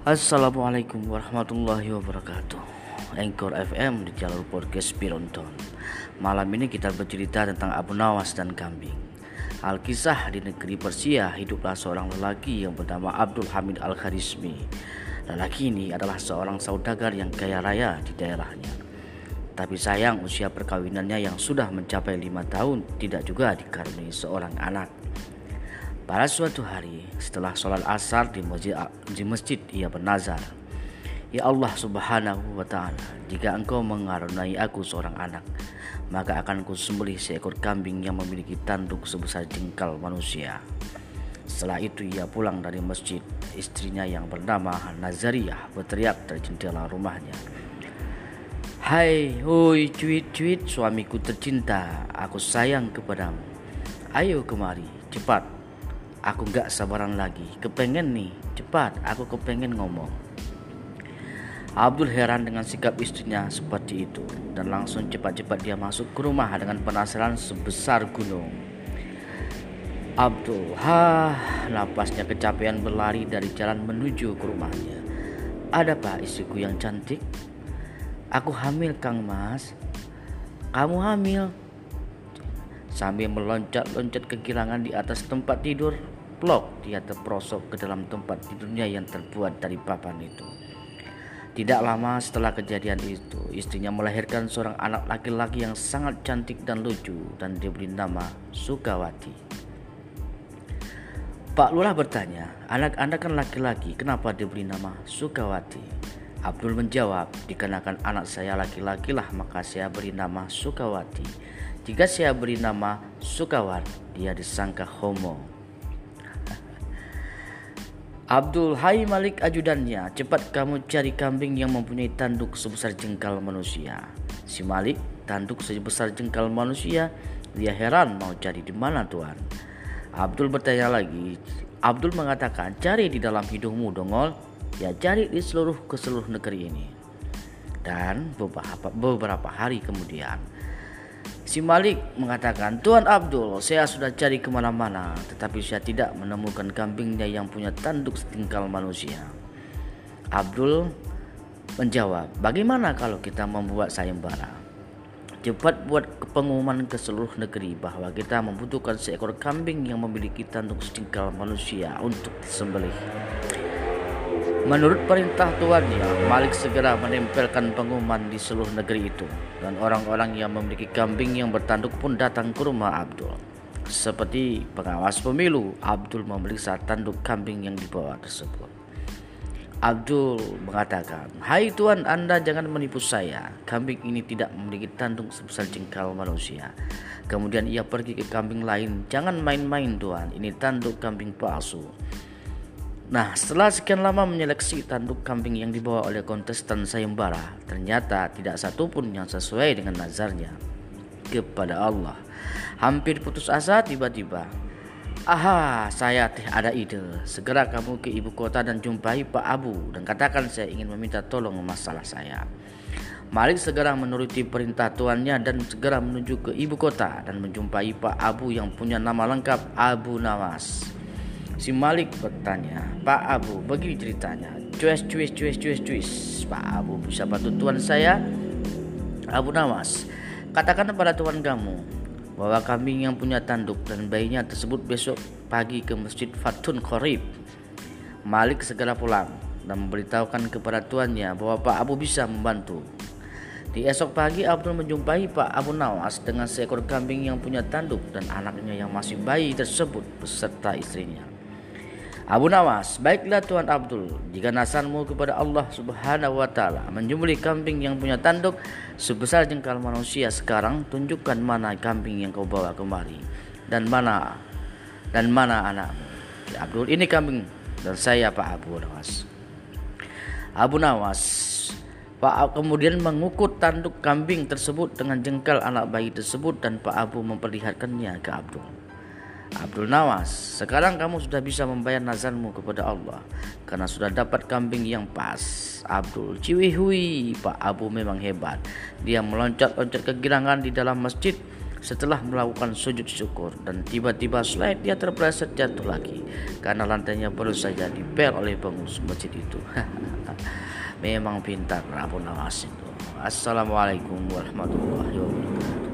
Assalamualaikum warahmatullahi wabarakatuh. Anchor FM di jalur podcast Pironton. Malam ini kita bercerita tentang Abu Nawas dan kambing. Alkisah di negeri Persia hiduplah seorang lelaki yang bernama Abdul Hamid Al-Kharismi. Lelaki ini adalah seorang saudagar yang kaya raya di daerahnya. Tapi sayang usia perkawinannya yang sudah mencapai lima tahun tidak juga dikaruniai seorang anak pada suatu hari setelah sholat asar di masjid, di masjid ia bernazar Ya Allah subhanahu wa ta'ala Jika engkau mengarunai aku seorang anak Maka akan ku sembelih seekor kambing yang memiliki tanduk sebesar jengkal manusia. Setelah itu ia pulang dari masjid Istrinya yang bernama Nazariyah berteriak dari jendela rumahnya. Hai, hoi, cuit-cuit suamiku tercinta Aku sayang kepadamu. Ayo kemari, cepat Aku gak sabaran lagi, kepengen nih, cepat aku kepengen ngomong. Abdul heran dengan sikap istrinya seperti itu dan langsung cepat-cepat dia masuk ke rumah dengan penasaran sebesar gunung. Abdul, ha, napasnya kecapean berlari dari jalan menuju ke rumahnya. Ada pak istriku yang cantik? Aku hamil Kang Mas. Kamu hamil? Sambil meloncat-loncat kegirangan di atas tempat tidur, plok dia terperosok ke dalam tempat tidurnya yang terbuat dari papan itu. Tidak lama setelah kejadian itu, istrinya melahirkan seorang anak laki-laki yang sangat cantik dan lucu dan diberi nama Sukawati. Pak Lurah bertanya, anak-anak kan laki-laki, kenapa diberi nama Sukawati? Abdul menjawab, dikarenakan anak saya laki-laki lah maka saya beri nama Sukawati. Jika saya beri nama Sukawat, dia disangka homo. Abdul Hai Malik ajudannya, cepat kamu cari kambing yang mempunyai tanduk sebesar jengkal manusia. Si Malik, tanduk sebesar jengkal manusia, dia heran mau cari di mana tuan. Abdul bertanya lagi. Abdul mengatakan, cari di dalam hidungmu dongol, cari di seluruh ke seluruh negeri ini. Dan beberapa, beberapa hari kemudian, Si Malik mengatakan, Tuan Abdul, saya sudah cari ke mana-mana, tetapi saya tidak menemukan kambingnya yang punya tanduk setingkal manusia. Abdul menjawab, bagaimana kalau kita membuat sayembara? Cepat buat pengumuman ke seluruh negeri bahwa kita membutuhkan seekor kambing yang memiliki tanduk setingkal manusia untuk disembelih. Menurut perintah tuannya, Malik segera menempelkan pengumuman di seluruh negeri itu dan orang-orang yang memiliki kambing yang bertanduk pun datang ke rumah Abdul. Seperti pengawas pemilu, Abdul memeriksa tanduk kambing yang dibawa tersebut. Abdul mengatakan, Hai tuan anda jangan menipu saya, kambing ini tidak memiliki tanduk sebesar jengkal manusia. Kemudian ia pergi ke kambing lain, jangan main-main tuan, ini tanduk kambing palsu. Nah, setelah sekian lama menyeleksi tanduk kambing yang dibawa oleh kontestan sayembara, ternyata tidak satu pun yang sesuai dengan nazarnya kepada Allah. Hampir putus asa tiba-tiba. Aha, saya teh ada ide. Segera kamu ke ibu kota dan jumpai Pak Abu dan katakan saya ingin meminta tolong masalah saya. Malik segera menuruti perintah tuannya dan segera menuju ke ibu kota dan menjumpai Pak Abu yang punya nama lengkap Abu Nawas. Si Malik bertanya, Pak Abu, begini ceritanya. Cues, cues, cues, cues, cues. Pak Abu, bisa bantu tuan saya? Abu Nawas, katakan kepada tuan kamu bahwa kambing yang punya tanduk dan bayinya tersebut besok pagi ke masjid Fatun Korib. Malik segera pulang dan memberitahukan kepada tuannya bahwa Pak Abu bisa membantu. Di esok pagi Abdul menjumpai Pak Abu Nawas dengan seekor kambing yang punya tanduk dan anaknya yang masih bayi tersebut beserta istrinya. Abu Nawas, baiklah Tuan Abdul, jika nasanmu kepada Allah Subhanahu wa taala menjumpai kambing yang punya tanduk sebesar jengkal manusia sekarang, tunjukkan mana kambing yang kau bawa kemari dan mana dan mana anakmu. Ya, Abdul, ini kambing dan saya Pak Abu Nawas. Abu Nawas Pak kemudian mengukur tanduk kambing tersebut dengan jengkal anak bayi tersebut dan Pak Abu memperlihatkannya ke Abdul. Abdul Nawas, sekarang kamu sudah bisa membayar nazarmu kepada Allah karena sudah dapat kambing yang pas. Abdul, ciwi hui, Pak Abu memang hebat. Dia meloncat-loncat kegirangan di dalam masjid setelah melakukan sujud syukur dan tiba-tiba slide dia terpleset jatuh lagi karena lantainya baru saja dipel oleh pengurus masjid itu. Memang pintar Abu Nawas itu. Assalamualaikum warahmatullahi wabarakatuh.